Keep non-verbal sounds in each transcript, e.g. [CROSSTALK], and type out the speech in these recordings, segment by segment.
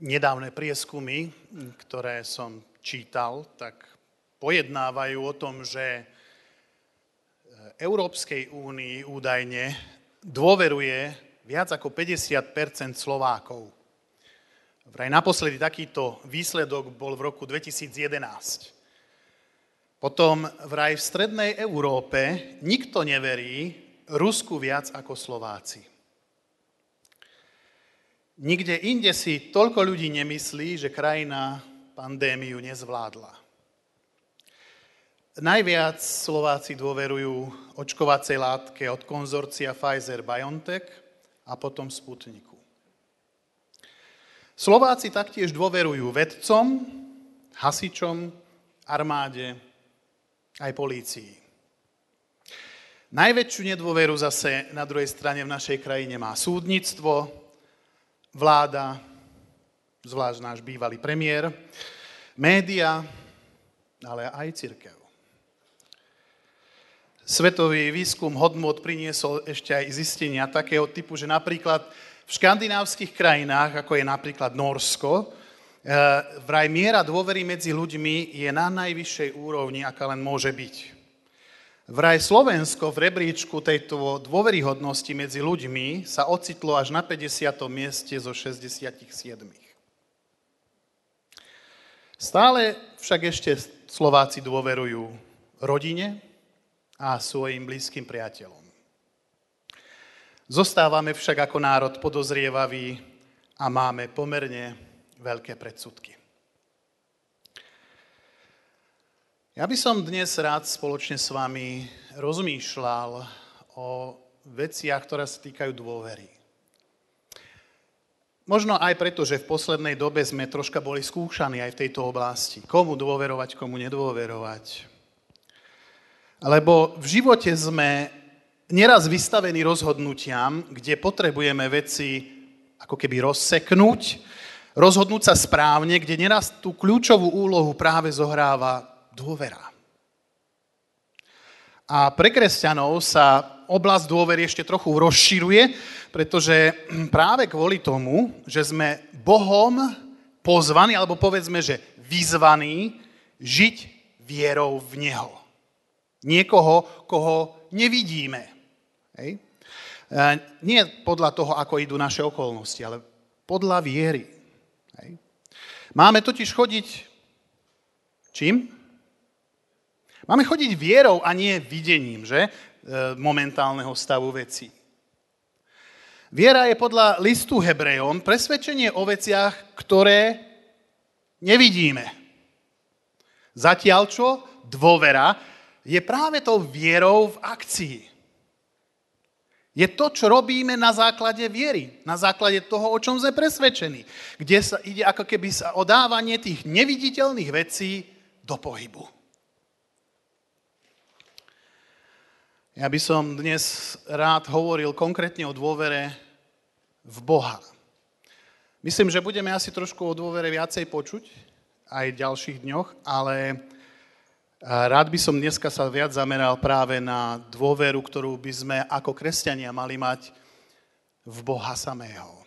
nedávne prieskumy, ktoré som čítal, tak pojednávajú o tom, že Európskej únii údajne dôveruje viac ako 50% Slovákov. Vraj naposledy takýto výsledok bol v roku 2011. Potom vraj v strednej Európe nikto neverí Rusku viac ako Slováci. Nikde inde si toľko ľudí nemyslí, že krajina pandémiu nezvládla. Najviac Slováci dôverujú očkovacej látke od konzorcia Pfizer-BioNTech a potom Sputniku. Slováci taktiež dôverujú vedcom, hasičom, armáde, aj polícii. Najväčšiu nedôveru zase na druhej strane v našej krajine má súdnictvo, vláda, zvlášť náš bývalý premiér, média, ale aj církev. Svetový výskum hodnot priniesol ešte aj zistenia takého typu, že napríklad v škandinávskych krajinách, ako je napríklad Norsko, Eh, vraj miera dôvery medzi ľuďmi je na najvyššej úrovni, aká len môže byť. Vraj Slovensko v rebríčku tejto dôveryhodnosti medzi ľuďmi sa ocitlo až na 50. mieste zo 67. Stále však ešte Slováci dôverujú rodine a svojim blízkym priateľom. Zostávame však ako národ podozrievaví a máme pomerne veľké predsudky. Ja by som dnes rád spoločne s vami rozmýšľal o veciach, ktoré sa týkajú dôvery. Možno aj preto, že v poslednej dobe sme troška boli skúšaní aj v tejto oblasti. Komu dôverovať, komu nedôverovať. Lebo v živote sme neraz vystavení rozhodnutiam, kde potrebujeme veci ako keby rozseknúť rozhodnúť sa správne, kde neraz tú kľúčovú úlohu práve zohráva dôvera. A pre kresťanov sa oblasť dôvery ešte trochu rozširuje, pretože práve kvôli tomu, že sme Bohom pozvaní, alebo povedzme, že vyzvaní žiť vierou v Neho. Niekoho, koho nevidíme. Hej? E, nie podľa toho, ako idú naše okolnosti, ale podľa viery. Hej. Máme totiž chodiť čím? Máme chodiť vierou a nie videním, že? E, momentálneho stavu vecí. Viera je podľa listu Hebrejom presvedčenie o veciach, ktoré nevidíme. Zatiaľ čo dôvera je práve tou vierou v akcii. Je to, čo robíme na základe viery, na základe toho, o čom sme presvedčení, kde sa ide ako keby sa o dávanie tých neviditeľných vecí do pohybu. Ja by som dnes rád hovoril konkrétne o dôvere v Boha. Myslím, že budeme asi trošku o dôvere viacej počuť aj v ďalších dňoch, ale Rád by som dneska sa viac zameral práve na dôveru, ktorú by sme ako kresťania mali mať v Boha samého.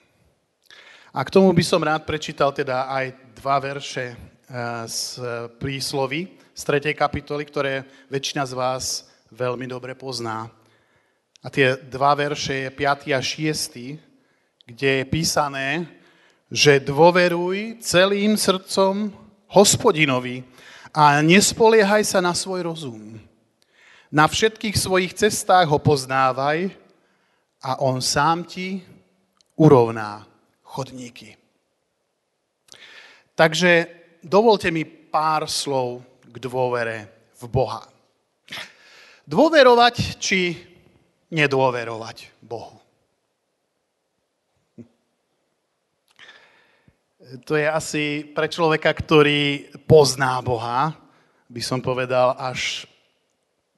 A k tomu by som rád prečítal teda aj dva verše eh, z príslovy z 3. kapitoly, ktoré väčšina z vás veľmi dobre pozná. A tie dva verše je 5. a 6., kde je písané, že dôveruj celým srdcom hospodinovi a nespoliehaj sa na svoj rozum. Na všetkých svojich cestách ho poznávaj a on sám ti urovná chodníky. Takže dovolte mi pár slov k dôvere v Boha. Dôverovať či nedôverovať Bohu. to je asi pre človeka, ktorý pozná Boha, by som povedal až,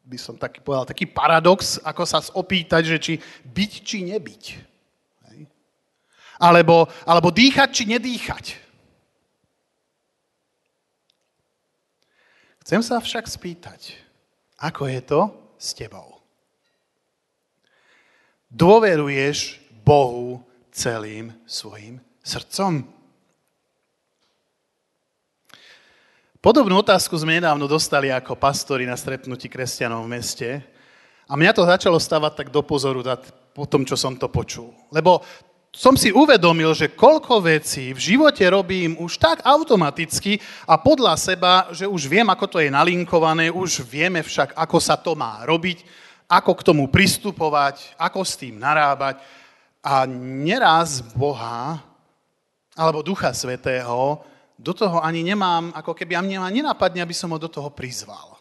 by som taký povedal, taký paradox, ako sa opýtať, že či byť, či nebyť. Hej? Alebo, alebo dýchať, či nedýchať. Chcem sa však spýtať, ako je to s tebou. Dôveruješ Bohu celým svojim srdcom? Podobnú otázku sme nedávno dostali ako pastori na stretnutí kresťanov v meste a mňa to začalo stavať tak do pozoru po tom, čo som to počul. Lebo som si uvedomil, že koľko vecí v živote robím už tak automaticky a podľa seba, že už viem, ako to je nalinkované, už vieme však, ako sa to má robiť, ako k tomu pristupovať, ako s tým narábať. A neraz Boha alebo Ducha Svetého do toho ani nemám, ako keby a mne nenapadne, aby som ho do toho prizval.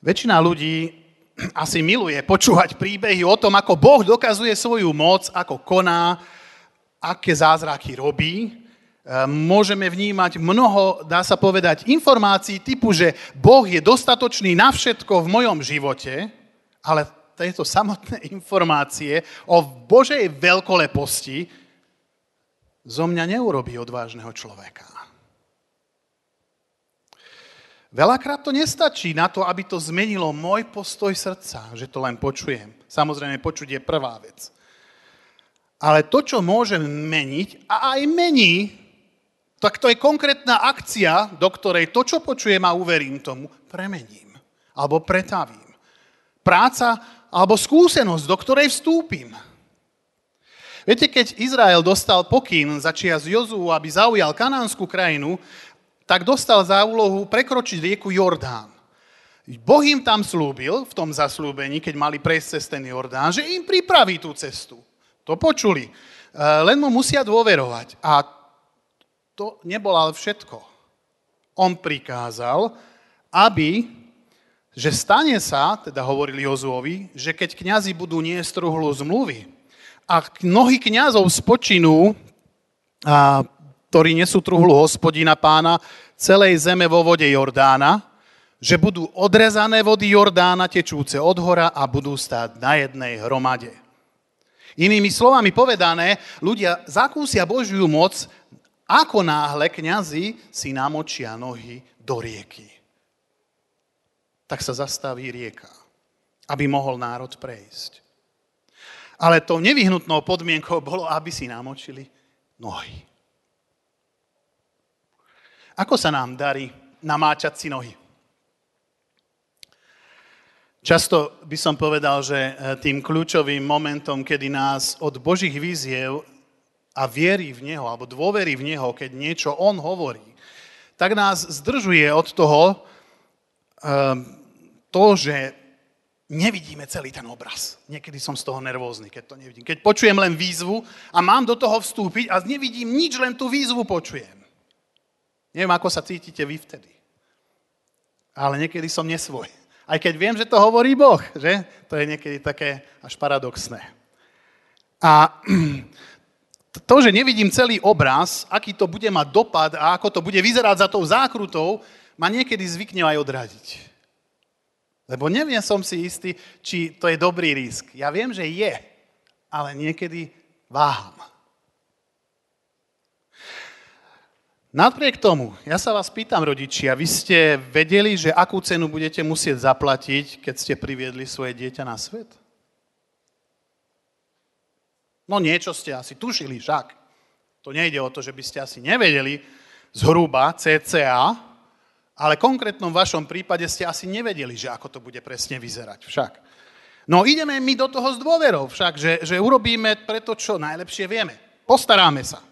Väčšina ľudí asi miluje počúvať príbehy o tom, ako Boh dokazuje svoju moc, ako koná, aké zázraky robí. E, môžeme vnímať mnoho, dá sa povedať, informácií typu, že Boh je dostatočný na všetko v mojom živote, ale tieto samotné [LAUGHS] informácie o Božej veľkoleposti zo mňa neurobí odvážneho človeka. Veľakrát to nestačí na to, aby to zmenilo môj postoj srdca, že to len počujem. Samozrejme, počuť je prvá vec. Ale to, čo môžem meniť, a aj mení, tak to je konkrétna akcia, do ktorej to, čo počujem a uverím tomu, premením. Alebo pretavím. Práca alebo skúsenosť, do ktorej vstúpim. Viete, keď Izrael dostal pokyn za z Jozu, aby zaujal kanánsku krajinu, tak dostal za úlohu prekročiť rieku Jordán. Boh im tam slúbil, v tom zaslúbení, keď mali prejsť cez ten Jordán, že im pripraví tú cestu. To počuli. E, len mu musia dôverovať. A to nebolo ale všetko. On prikázal, aby, že stane sa, teda hovorili Jozuovi, že keď kňazi budú niesť truhlu zmluvy, a nohy kniazov spočinú, ktorí nesú truhlu hospodina pána, celej zeme vo vode Jordána, že budú odrezané vody Jordána tečúce od hora a budú stáť na jednej hromade. Inými slovami povedané, ľudia zakúsia Božiu moc, ako náhle kňazi si namočia nohy do rieky. Tak sa zastaví rieka, aby mohol národ prejsť. Ale tou nevyhnutnou podmienkou bolo, aby si namočili nohy. Ako sa nám darí namáčať si nohy? Často by som povedal, že e, tým kľúčovým momentom, kedy nás od Božích víziev a viery v Neho, alebo dôvery v Neho, keď niečo On hovorí, tak nás zdržuje od toho um, to, že nevidíme celý ten obraz. Niekedy som z toho nervózny, keď to nevidím. Keď počujem len výzvu a mám do toho vstúpiť a nevidím nič, len tú výzvu počujem. Neviem, ako sa cítite vy vtedy. Ale niekedy som nesvoj. Aj keď viem, že to hovorí Boh, že? To je niekedy také až paradoxné. A to, že nevidím celý obraz, aký to bude mať dopad a ako to bude vyzerať za tou zákrutou, ma niekedy zvykne aj odradiť. Lebo neviem som si istý, či to je dobrý risk. Ja viem, že je, ale niekedy váham. Napriek tomu, ja sa vás pýtam, rodičia, vy ste vedeli, že akú cenu budete musieť zaplatiť, keď ste priviedli svoje dieťa na svet? No niečo ste asi tušili však. To nejde o to, že by ste asi nevedeli zhruba CCA, ale konkrétnom vašom prípade ste asi nevedeli, že ako to bude presne vyzerať však. No ideme my do toho s dôverou však, že, že urobíme preto, čo najlepšie vieme. Postaráme sa.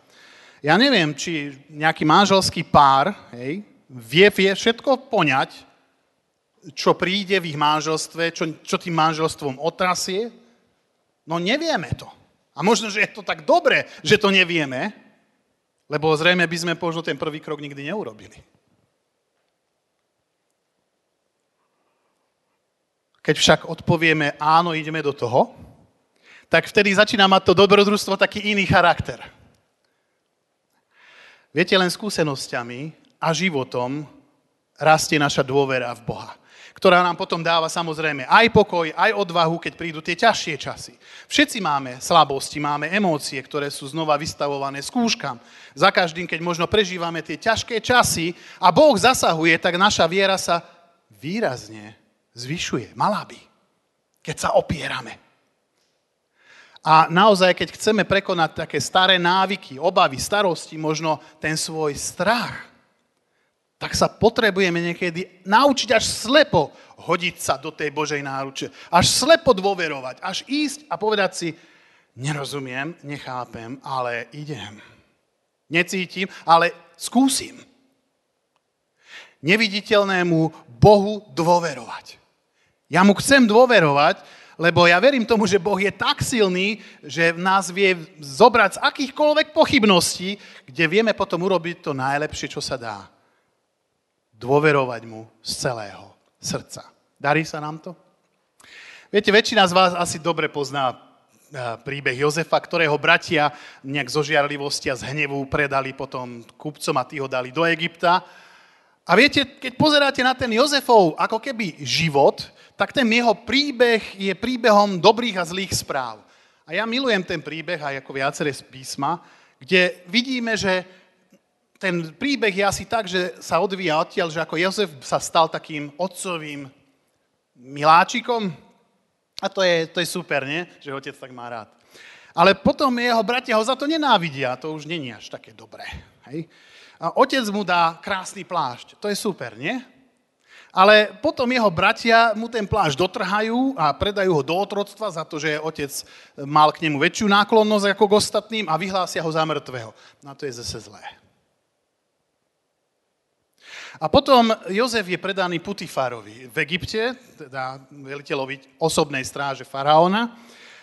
Ja neviem, či nejaký manželský pár hej, vie, vie všetko poňať, čo príde v ich manželstve, čo, čo tým manželstvom otrasie. No nevieme to. A možno, že je to tak dobre, že to nevieme, lebo zrejme by sme možno ten prvý krok nikdy neurobili. Keď však odpovieme áno, ideme do toho, tak vtedy začína mať to dobrodružstvo taký iný charakter. Viete, len skúsenosťami a životom rastie naša dôvera v Boha ktorá nám potom dáva samozrejme aj pokoj, aj odvahu, keď prídu tie ťažšie časy. Všetci máme slabosti, máme emócie, ktoré sú znova vystavované skúškam. Za každým, keď možno prežívame tie ťažké časy a Boh zasahuje, tak naša viera sa výrazne zvyšuje. Mala by, keď sa opierame. A naozaj, keď chceme prekonať také staré návyky, obavy, starosti, možno ten svoj strach, tak sa potrebujeme niekedy naučiť až slepo hodiť sa do tej Božej náruče. Až slepo dôverovať, až ísť a povedať si, nerozumiem, nechápem, ale idem. Necítim, ale skúsim. Neviditeľnému Bohu dôverovať. Ja mu chcem dôverovať, lebo ja verím tomu, že Boh je tak silný, že nás vie zobrať z akýchkoľvek pochybností, kde vieme potom urobiť to najlepšie, čo sa dá. Dôverovať mu z celého srdca. Darí sa nám to? Viete, väčšina z vás asi dobre pozná eh, príbeh Jozefa, ktorého bratia nejak zo žiarlivosti a z hnevu predali potom kupcom a tí ho dali do Egypta. A viete, keď pozeráte na ten Jozefov ako keby život, tak ten jeho príbeh je príbehom dobrých a zlých správ. A ja milujem ten príbeh aj ako viaceré z písma, kde vidíme, že ten príbeh je asi tak, že sa odvíja odtiaľ, že ako Jozef sa stal takým otcovým miláčikom. A to je, to je super, nie? Že otec tak má rád. Ale potom jeho bratia ho za to nenávidia. To už není až také dobré. Hej? A otec mu dá krásny plášť. To je super, nie? Ale potom jeho bratia mu ten plášť dotrhajú a predajú ho do otroctva za to, že otec mal k nemu väčšiu náklonnosť ako k ostatným a vyhlásia ho za mŕtvého. No to je zase zlé. A potom Jozef je predaný Putifárovi v Egypte, teda veliteľovi osobnej stráže faraóna,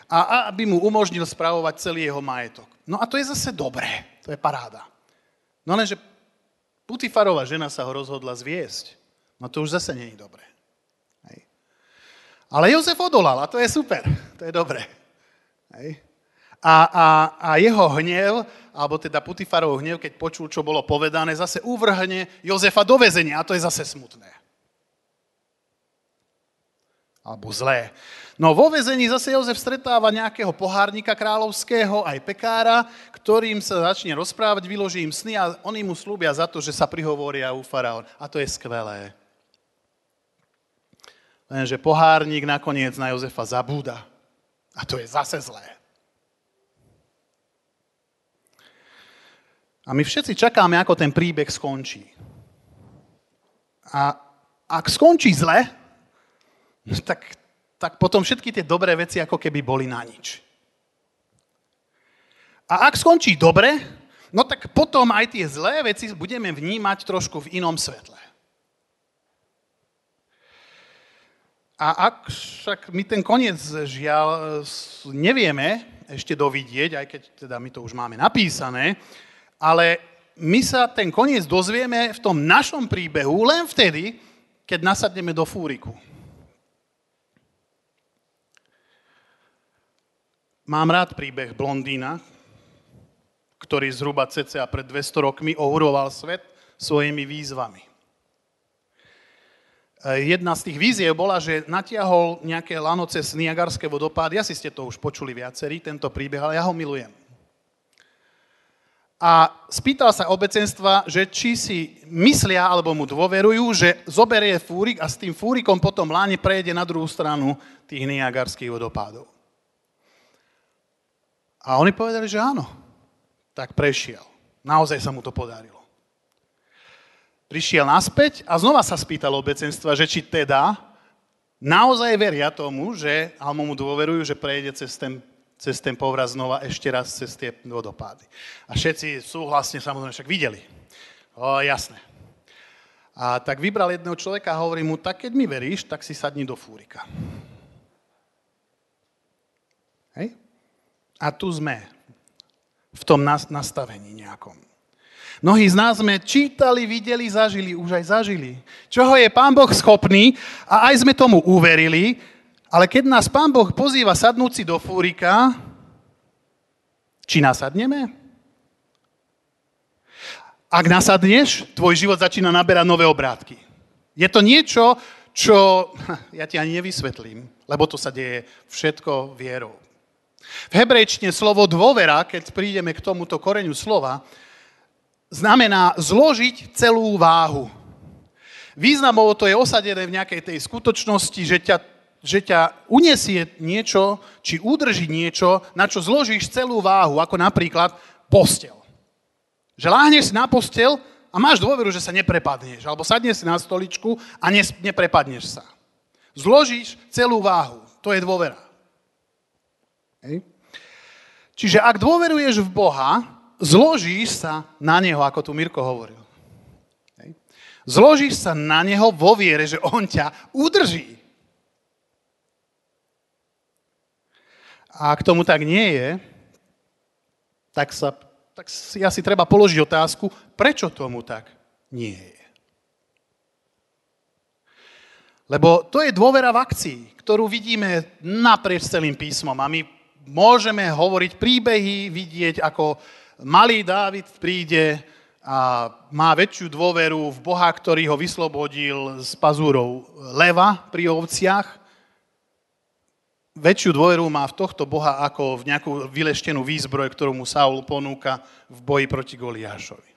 a aby mu umožnil spravovať celý jeho majetok. No a to je zase dobré, to je paráda. No lenže Putifarová žena sa ho rozhodla zviesť. No to už zase je dobré. Hej. Ale Jozef odolal a to je super, [LAUGHS] to je dobré. Hej. A, a, a jeho hnev, alebo teda Putifarov hnev, keď počul, čo bolo povedané, zase uvrhne Jozefa do väzenia a to je zase smutné. Alebo zlé. No vo väzení zase Jozef stretáva nejakého pohárnika kráľovského, aj pekára, ktorým sa začne rozprávať, vyloží im sny a oni mu slúbia za to, že sa prihovoria u faraón. A to je skvelé. Lenže pohárnik nakoniec na Jozefa zabúda. A to je zase zlé. A my všetci čakáme, ako ten príbeh skončí. A ak skončí zle, [LAUGHS] tak, tak potom všetky tie dobré veci ako keby boli na nič. A ak skončí dobre, no tak potom aj tie zlé veci budeme vnímať trošku v inom svetle. A ak však my ten koniec žiaľ nevieme ešte dovidieť, aj keď teda my to už máme napísané, ale my sa ten koniec dozvieme v tom našom príbehu len vtedy, keď nasadneme do fúriku. Mám rád príbeh blondína, ktorý zhruba cca pred 200 rokmi ohuroval svet svojimi výzvami. Eh, jedna z tých víziev bola, že natiahol nejaké lano cez Niagarské vodopády. Asi ste to už počuli viacerí, tento príbeh, ale ja ho milujem. A spýtal sa obecenstva, že či si myslia alebo mu dôverujú, že zoberie fúrik a s tým fúrikom potom láne prejde na druhú stranu tých Niagarských vodopádov. A oni povedali, že áno. Tak prešiel. Naozaj sa mu to podarilo prišiel naspäť a znova sa spýtal obecenstva, že či teda naozaj veria tomu, že, alebo mu dôverujú, že prejde cez ten, cez ten povraz znova ešte raz cez tie vodopády. A všetci súhlasne samozrejme však videli. O, jasné. A tak vybral jedného človeka a hovorí mu, tak keď mi veríš, tak si sadni do fúrika. Hej? A tu sme v tom nastavení nejakom. Mnohí z nás sme čítali, videli, zažili, už aj zažili. Čoho je Pán Boh schopný a aj sme tomu uverili, ale keď nás Pán Boh pozýva sadnúci do fúrika, či nasadneme? Ak nasadneš, tvoj život začína naberať nové obrátky. Je to niečo, čo [LAUGHS] ja ti ani nevysvetlím, lebo to sa deje všetko vierou. V hebrejčine slovo dôvera, keď prídeme k tomuto koreňu slova, znamená zložiť celú váhu. Významovo to je osadené v nejakej tej skutočnosti, že ťa že ťa unesie niečo, či udrží niečo, na čo zložíš celú váhu, ako napríklad postel. Že láhneš si na postel a máš dôveru, že sa neprepadneš, alebo sadneš si na stoličku a neprepadneš sa. Zložíš celú váhu. To je dôvera. Hej. Čiže ak dôveruješ v Boha, zložíš sa na Neho, ako tu Mirko hovoril. Hej. Zložíš sa na Neho vo viere, že On ťa udrží. A ak tomu tak nie je, tak, sa, tak si asi treba položiť otázku, prečo tomu tak nie je. Lebo to je dôvera v akcii, ktorú vidíme naprieč celým písmom. A my môžeme hovoriť príbehy, vidieť, ako malý Dávid príde a má väčšiu dôveru v Boha, ktorý ho vyslobodil z pazúrov leva pri ovciach väčšiu dôveru má v tohto Boha ako v nejakú vyleštenú výzbroj, ktorú mu Saul ponúka v boji proti Goliášovi.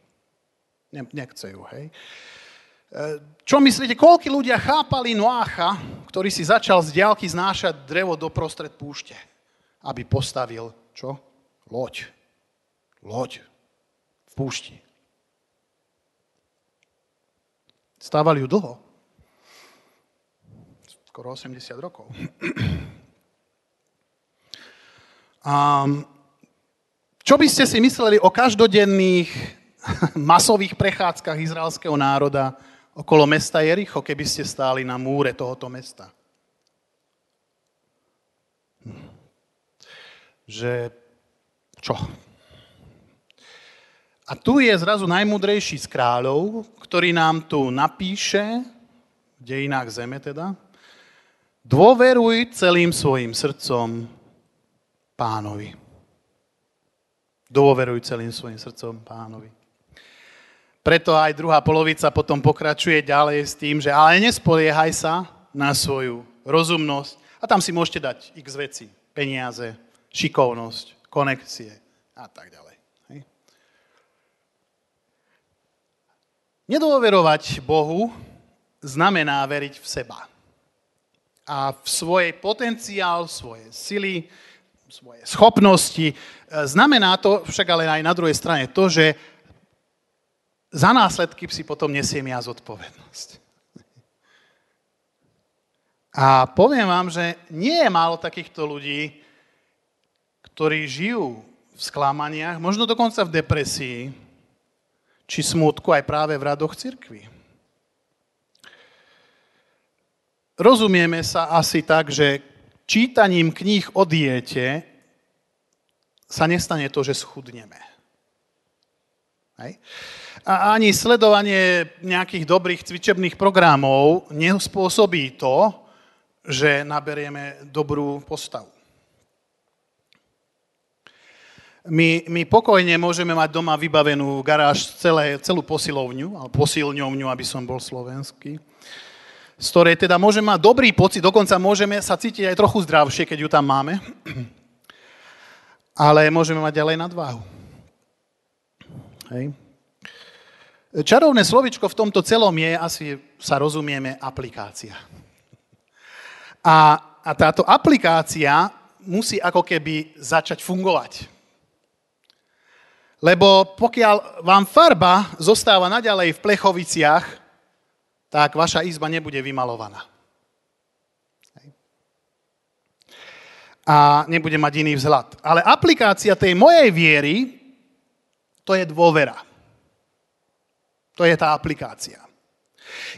Nechce ju, hej. E, čo myslíte, koľky ľudia chápali Noácha, ktorý si začal z diálky znášať drevo do prostred púšte, aby postavil, čo? Loď. Loď. V púšti. Stávali ju dlho. Skoro 80 rokov. [CLEARS THROAT] A čo by ste si mysleli o každodenných [LAUGHS] masových prechádzkach izraelského národa okolo mesta Jericho, keby ste stáli na múre tohoto mesta? Že čo? A tu je zrazu najmudrejší z kráľov, ktorý nám tu napíše, v dejinách zeme teda, dôveruj celým svojim srdcom pánovi. Dôveruj celým svojim srdcom pánovi. Preto aj druhá polovica potom pokračuje ďalej s tým, že ale nespoliehaj sa na svoju rozumnosť a tam si môžete dať x veci, peniaze, šikovnosť, konekcie a tak ďalej. Hej. Nedôverovať Bohu znamená veriť v seba a v svoj potenciál, svoje sily, svoje schopnosti. E, znamená to však ale aj na druhej strane to, že za následky si potom nesiem ja zodpovednosť. A poviem vám, že nie je málo takýchto ľudí, ktorí žijú v sklamaniach, možno dokonca v depresii, či smutku aj práve v radoch cirkvi. Rozumieme sa asi tak, že čítaním kníh o diete sa nestane to, že schudneme. Hej. A ani sledovanie nejakých dobrých cvičebných programov nespôsobí to, že naberieme dobrú postavu. My, my pokojne môžeme mať doma vybavenú garáž, celé, celú posilovňu, alebo posilňovňu, aby som bol slovenský, z ktorej teda môžeme mať dobrý pocit, dokonca môžeme sa cítiť aj trochu zdravšie, keď ju tam máme, ale môžeme mať ďalej nadváhu. Hej. Čarovné slovičko v tomto celom je, asi sa rozumieme, aplikácia. A, a táto aplikácia musí ako keby začať fungovať. Lebo pokiaľ vám farba zostáva naďalej v plechoviciach, tak vaša izba nebude vymalovaná. A nebude mať iný vzhľad. Ale aplikácia tej mojej viery, to je dôvera. To je tá aplikácia.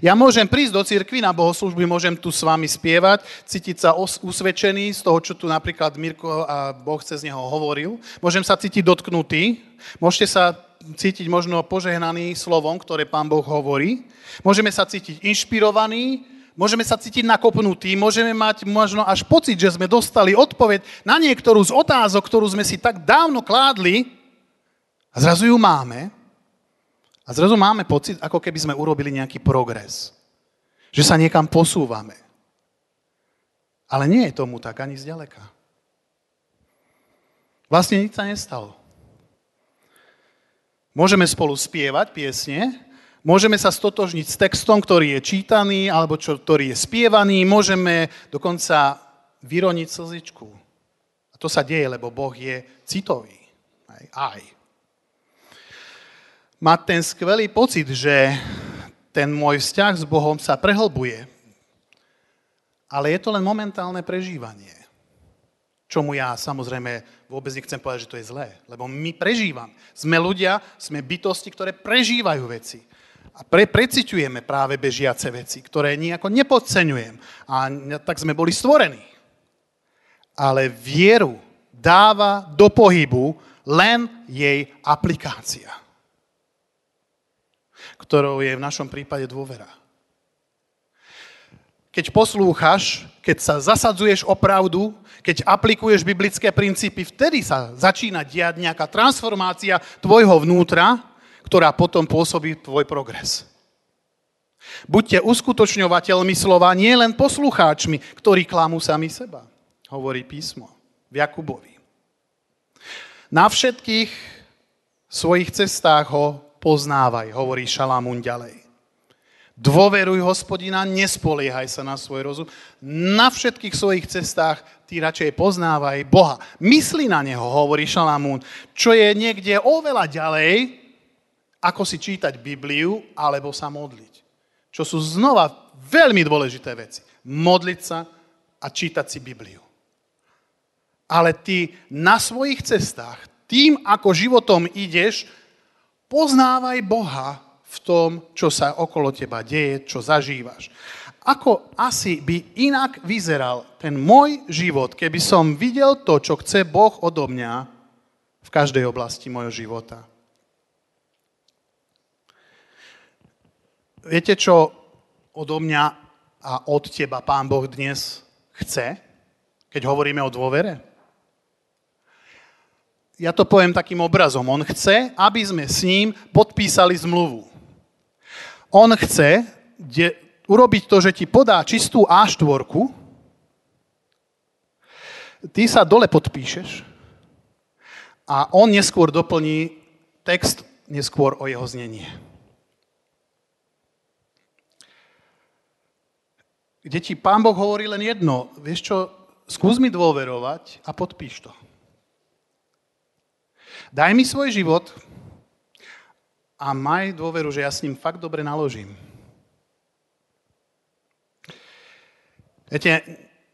Ja môžem prísť do cirkvi na bohoslužby, môžem tu s vami spievať, cítiť sa os- usvedčený z toho, čo tu napríklad Mirko a Boh cez neho hovoril. Môžem sa cítiť dotknutý. Môžete sa cítiť možno požehnaný slovom, ktoré Pán Boh hovorí. Môžeme sa cítiť inšpirovaní, môžeme sa cítiť nakopnutí, môžeme mať možno až pocit, že sme dostali odpoveď na niektorú z otázok, ktorú sme si tak dávno kládli a zrazu ju máme. A zrazu máme pocit, ako keby sme urobili nejaký progres. Že sa niekam posúvame. Ale nie je tomu tak ani zďaleka. Vlastne nič sa nestalo. Môžeme spolu spievať piesne, Môžeme sa stotožniť s textom, ktorý je čítaný, alebo čo, ktorý je spievaný. Môžeme dokonca vyroniť slzičku. A to sa deje, lebo Boh je citový. Aj. aj. Mať ten skvelý pocit, že ten môj vzťah s Bohom sa prehlbuje. Ale je to len momentálne prežívanie. Čomu ja samozrejme vôbec nechcem povedať, že to je zlé. Lebo my prežívame. Sme ľudia, sme bytosti, ktoré prežívajú veci. A pre, preciťujeme práve bežiace veci, ktoré nejako nepodceňujem. A tak sme boli stvorení. Ale vieru dáva do pohybu len jej aplikácia, ktorou je v našom prípade dôvera. Keď poslúchaš, keď sa zasadzuješ o pravdu, keď aplikuješ biblické princípy, vtedy sa začína diať nejaká transformácia tvojho vnútra, ktorá potom pôsobí tvoj progres. Buďte uskutočňovateľmi slova, nie len poslucháčmi, ktorí klamú sami seba, hovorí písmo v Jakubovi. Na všetkých svojich cestách ho poznávaj, hovorí Šalamún ďalej. Dôveruj hospodina, nespoliehaj sa na svoj rozum. Na všetkých svojich cestách ty radšej poznávaj Boha. Mysli na neho, hovorí Šalamún, čo je niekde oveľa ďalej, ako si čítať Bibliu alebo sa modliť. Čo sú znova veľmi dôležité veci. Modliť sa a čítať si Bibliu. Ale ty na svojich cestách, tým, ako životom ideš, poznávaj Boha v tom, čo sa okolo teba deje, čo zažívaš. Ako asi by inak vyzeral ten môj život, keby som videl to, čo chce Boh odo mňa v každej oblasti môjho života. Viete, čo odo mňa a od teba Pán Boh dnes chce, keď hovoríme o dôvere? Ja to poviem takým obrazom. On chce, aby sme s ním podpísali zmluvu. On chce de, urobiť to, že ti podá čistú A4, ty sa dole podpíšeš a on neskôr doplní text neskôr o jeho znenie. kde ti pán Boh hovorí len jedno, vieš čo, skús mi dôverovať a podpíš to. Daj mi svoj život a maj dôveru, že ja s ním fakt dobre naložím. Viete,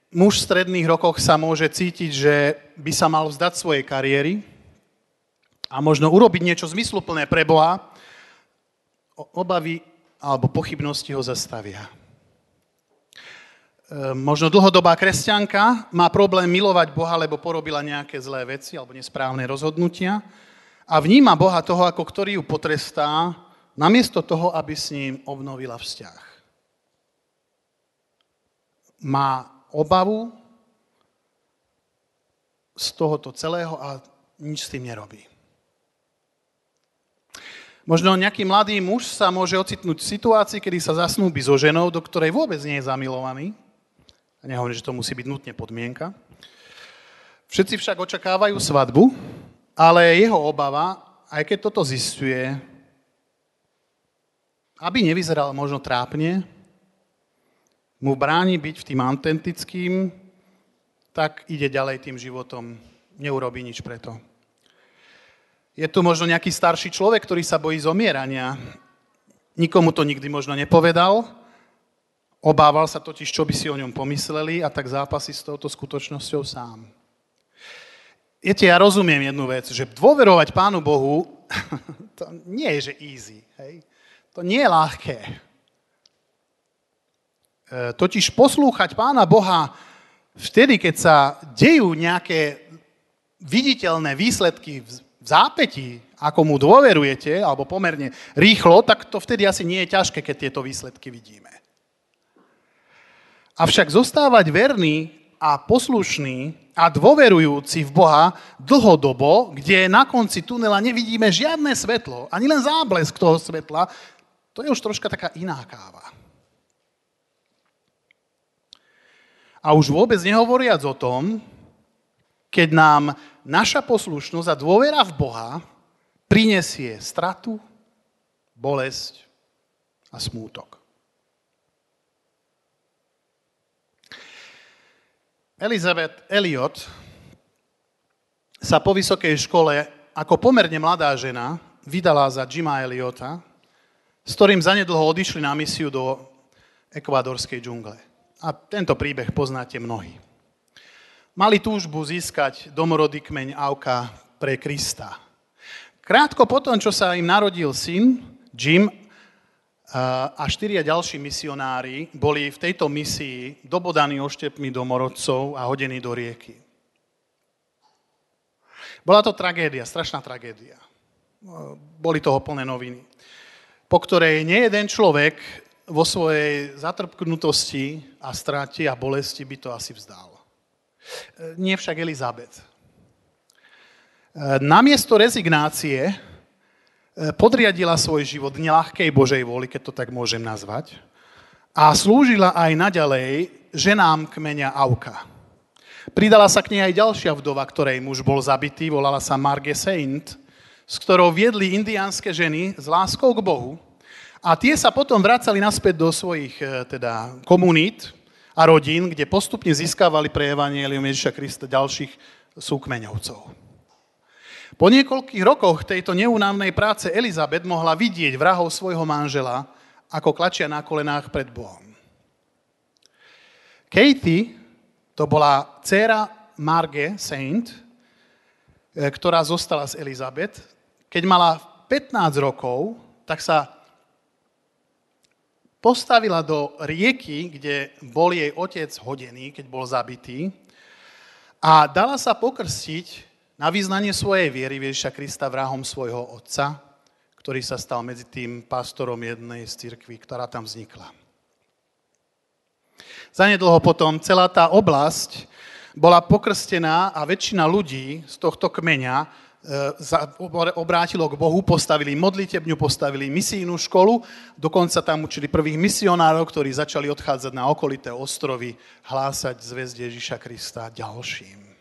muž v stredných rokoch sa môže cítiť, že by sa mal vzdať svojej kariéry a možno urobiť niečo zmysluplné pre Boha, obavy alebo pochybnosti ho zastavia. Ehm, možno dlhodobá kresťanka má problém milovať Boha, lebo porobila nejaké zlé veci alebo nesprávne rozhodnutia a vníma Boha toho, ako ktorý ju potrestá, namiesto toho, aby s ním obnovila vzťah. Má obavu z tohoto celého a nič s tým nerobí. Možno nejaký mladý muž sa môže ocitnúť v situácii, kedy sa zasnúbi so ženou, do ktorej vôbec nie je zamilovaný a nehovorím, že to musí byť nutne podmienka. Všetci však očakávajú svadbu, ale jeho obava, aj keď toto zistuje, aby nevyzeral možno trápne, mu bráni byť v tým autentickým, tak ide ďalej tým životom, neurobí nič preto. Je tu možno nejaký starší človek, ktorý sa bojí zomierania. Nikomu to nikdy možno nepovedal, Obával sa totiž, čo by si o ňom pomysleli a tak zápasí s touto skutočnosťou sám. Viete, ja rozumiem jednu vec, že dôverovať Pánu Bohu, [LAUGHS] to nie je, že easy. Hej? To nie je ľahké. E, totiž poslúchať Pána Boha vtedy, keď sa dejú nejaké viditeľné výsledky v zápätí, ako mu dôverujete, alebo pomerne rýchlo, tak to vtedy asi nie je ťažké, keď tieto výsledky vidíme. Avšak zostávať verný a poslušný a dôverujúci v Boha dlhodobo, kde na konci tunela nevidíme žiadne svetlo, ani len záblesk toho svetla, to je už troška taká iná káva. A už vôbec nehovoriac o tom, keď nám naša poslušnosť a dôvera v Boha prinesie stratu, bolesť a smútok. Elizabeth Elliot sa po vysokej škole ako pomerne mladá žena vydala za Jima Eliota, s ktorým zanedlho odišli na misiu do ekvádorskej džungle. A tento príbeh poznáte mnohí. Mali túžbu získať domorodý kmeň Auka pre Krista. Krátko potom, čo sa im narodil syn, Jim, a štyria ďalší misionári boli v tejto misii dobodaní oštepmi domorodcov a hodení do rieky. Bola to tragédia, strašná tragédia. Boli toho plné noviny, po ktorej nie jeden človek vo svojej zatrpknutosti a strate a bolesti by to asi vzdal. Nie však Elizabeth. Namiesto rezignácie podriadila svoj život nelahkej Božej voli, keď to tak môžem nazvať, a slúžila aj naďalej ženám kmeňa Auka. Pridala sa k nej aj ďalšia vdova, ktorej muž bol zabitý, volala sa Marge Saint, s ktorou viedli indiánske ženy s láskou k Bohu. A tie sa potom vracali naspäť do svojich e, teda, komunít a rodín, kde postupne získavali pre Evangelium Ježiša Krista ďalších súkmeňovcov. Po niekoľkých rokoch tejto neunávnej práce Elizabet mohla vidieť vrahov svojho manžela, ako klačia na kolenách pred Bohom. Katie, to bola dcéra Marge Saint, e, ktorá zostala s Elizabeth. Keď mala 15 rokov, tak sa postavila do rieky, kde bol jej otec hodený, keď bol zabitý, a dala sa pokrstiť na význanie svojej viery Ježiša Krista vrahom svojho otca, ktorý sa stal medzi tým pastorom jednej z cirkví, ktorá tam vznikla. Zanedlho potom celá tá oblasť bola pokrstená a väčšina ľudí z tohto kmeňa e, obrátilo k Bohu, postavili modlitebňu, postavili misijnú školu, dokonca tam učili prvých misionárov, ktorí začali odchádzať na okolité ostrovy, hlásať zväzd Ježiša Krista ďalším.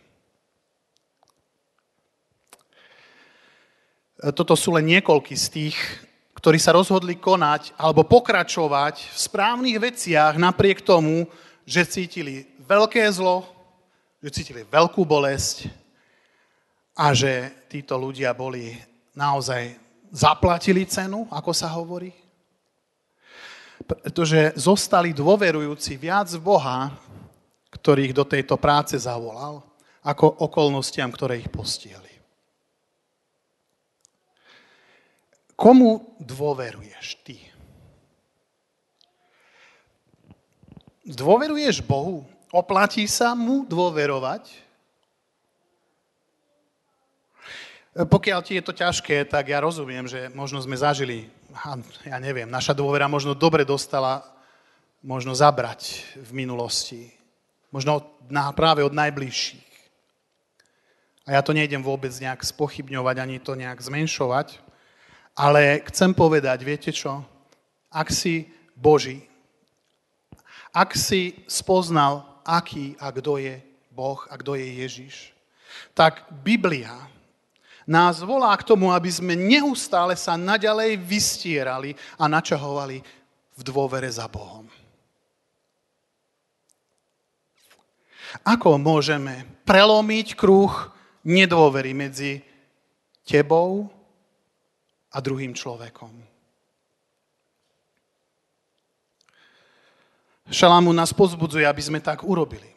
Toto sú len niekoľky z tých, ktorí sa rozhodli konať alebo pokračovať v správnych veciach napriek tomu, že cítili veľké zlo, že cítili veľkú bolesť a že títo ľudia boli naozaj zaplatili cenu, ako sa hovorí. Pretože zostali dôverujúci viac v Boha, ktorých do tejto práce zavolal, ako okolnostiam, ktoré ich postihli. Komu dôveruješ ty? Dôveruješ Bohu? Oplatí sa mu dôverovať? Pokiaľ ti je to ťažké, tak ja rozumiem, že možno sme zažili, ja neviem, naša dôvera možno dobre dostala možno zabrať v minulosti. Možno práve od najbližších. A ja to nejdem vôbec nejak spochybňovať, ani to nejak zmenšovať. Ale chcem povedať, viete čo? Ak si Boží, ak si spoznal, aký a kto je Boh a kto je Ježiš, tak Biblia nás volá k tomu, aby sme neustále sa naďalej vystierali a načahovali v dôvere za Bohom. Ako môžeme prelomiť kruh nedôvery medzi tebou a druhým človekom. Šalamún nás pozbudzuje, aby sme tak urobili.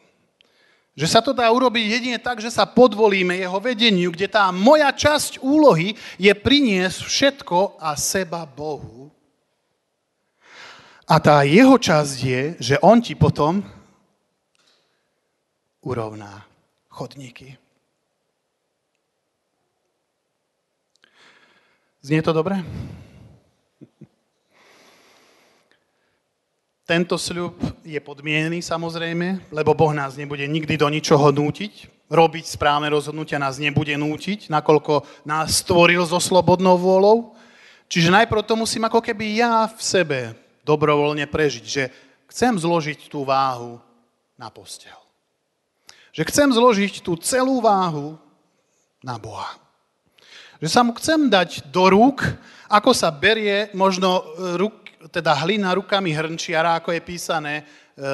Že sa to dá urobiť jedine tak, že sa podvolíme jeho vedeniu, kde tá moja časť úlohy je priniesť všetko a seba Bohu. A tá jeho časť je, že on ti potom urovná chodníky. Znie to dobre? Tento sľub je podmienený samozrejme, lebo Boh nás nebude nikdy do ničoho nútiť. Robiť správne rozhodnutia nás nebude nútiť, nakoľko nás stvoril so slobodnou vôľou. Čiže najprv to musím ako keby ja v sebe dobrovoľne prežiť, že chcem zložiť tú váhu na postel. Že chcem zložiť tú celú váhu na Boha. Že sa mu chcem dať do rúk, ako sa berie možno e, ruk, teda hlina rukami hrnčiara, ako je písané e,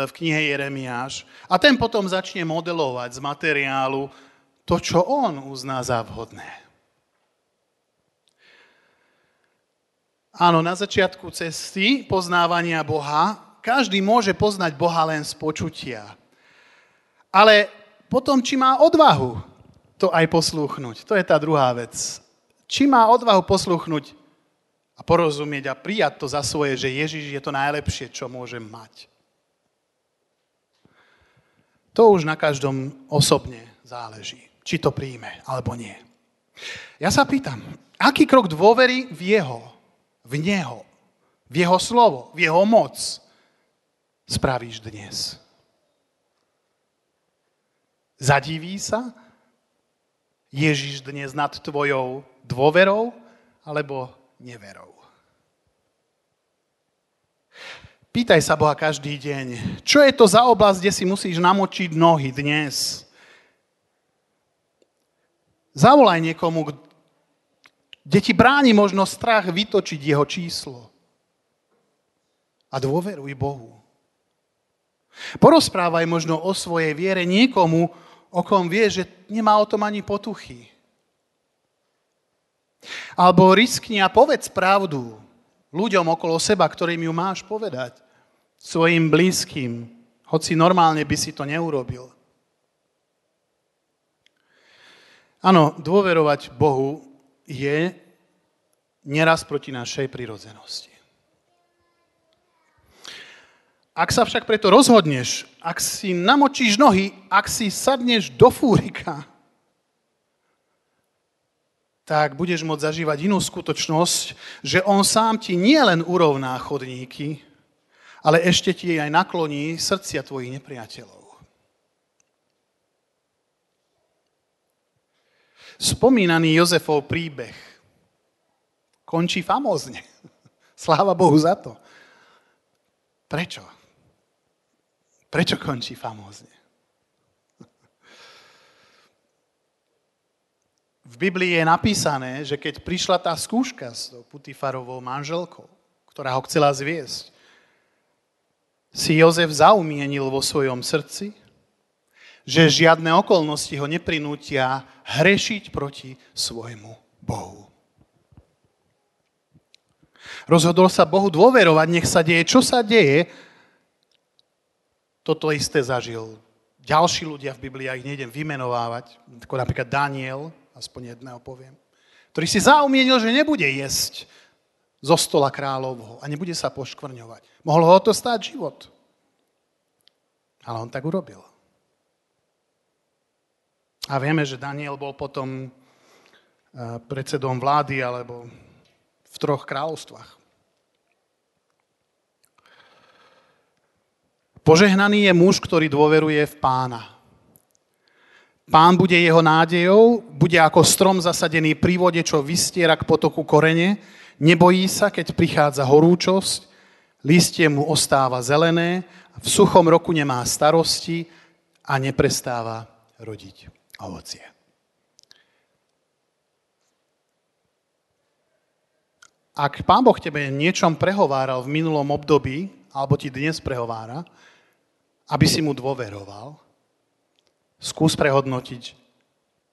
v knihe Jeremiáš. A ten potom začne modelovať z materiálu to, čo on uzná za vhodné. Áno, na začiatku cesty poznávania Boha každý môže poznať Boha len z počutia. Ale potom, či má odvahu to aj poslúchnuť, to je tá druhá vec. Či má odvahu posluchnúť a porozumieť a prijať to za svoje, že Ježiš je to najlepšie, čo môžem mať. To už na každom osobne záleží, či to príjme alebo nie. Ja sa pýtam, aký krok dôvery v Jeho, v Neho, v Jeho slovo, v Jeho moc spravíš dnes? Zadiví sa Ježiš dnes nad tvojou dôverou alebo neverou? Pýtaj sa Boha každý deň, čo je to za oblasť, kde si musíš namočiť nohy dnes? Zavolaj niekomu, kde ti bráni možno strach vytočiť jeho číslo. A dôveruj Bohu. Porozprávaj možno o svojej viere niekomu, o kom vie, že nemá o tom ani potuchy. Alebo riskni a povedz pravdu ľuďom okolo seba, ktorým ju máš povedať. Svojim blízkym, hoci normálne by si to neurobil. Áno, dôverovať Bohu je neraz proti našej prirodzenosti. Ak sa však preto rozhodneš, ak si namočíš nohy, ak si sadneš do fúrika, tak budeš môcť zažívať inú skutočnosť, že on sám ti nielen urovná chodníky, ale ešte ti aj nakloní srdcia tvojich nepriateľov. Spomínaný Jozefov príbeh končí famózne. [LAUGHS] Sláva Bohu za to. Prečo? Prečo končí famózne? v Biblii je napísané, že keď prišla tá skúška s tou Putifarovou manželkou, ktorá ho chcela zviesť, si Jozef zaumienil vo svojom srdci, že žiadne okolnosti ho neprinútia hrešiť proti svojmu Bohu. Rozhodol sa Bohu dôverovať, nech sa deje, čo sa deje. Toto isté zažil ďalší ľudia v Biblii, ja ich nejdem vymenovávať, ako napríklad Daniel, aspoň jedného poviem, ktorý si zaumienil, že nebude jesť zo stola kráľovho a nebude sa poškvrňovať. Mohlo ho to stáť život. Ale on tak urobil. A vieme, že Daniel bol potom eh, predsedom vlády alebo v troch kráľovstvách. Požehnaný je muž, ktorý dôveruje v pána. Pán bude jeho nádejou, bude ako strom zasadený pri vode, čo vystiera k potoku korene, nebojí sa, keď prichádza horúčosť, listie mu ostáva zelené, v suchom roku nemá starosti a neprestáva rodiť ovocie. Ak Pán Boh tebe niečom prehováral v minulom období, alebo ti dnes prehovára, aby si mu dôveroval, skús prehodnotiť,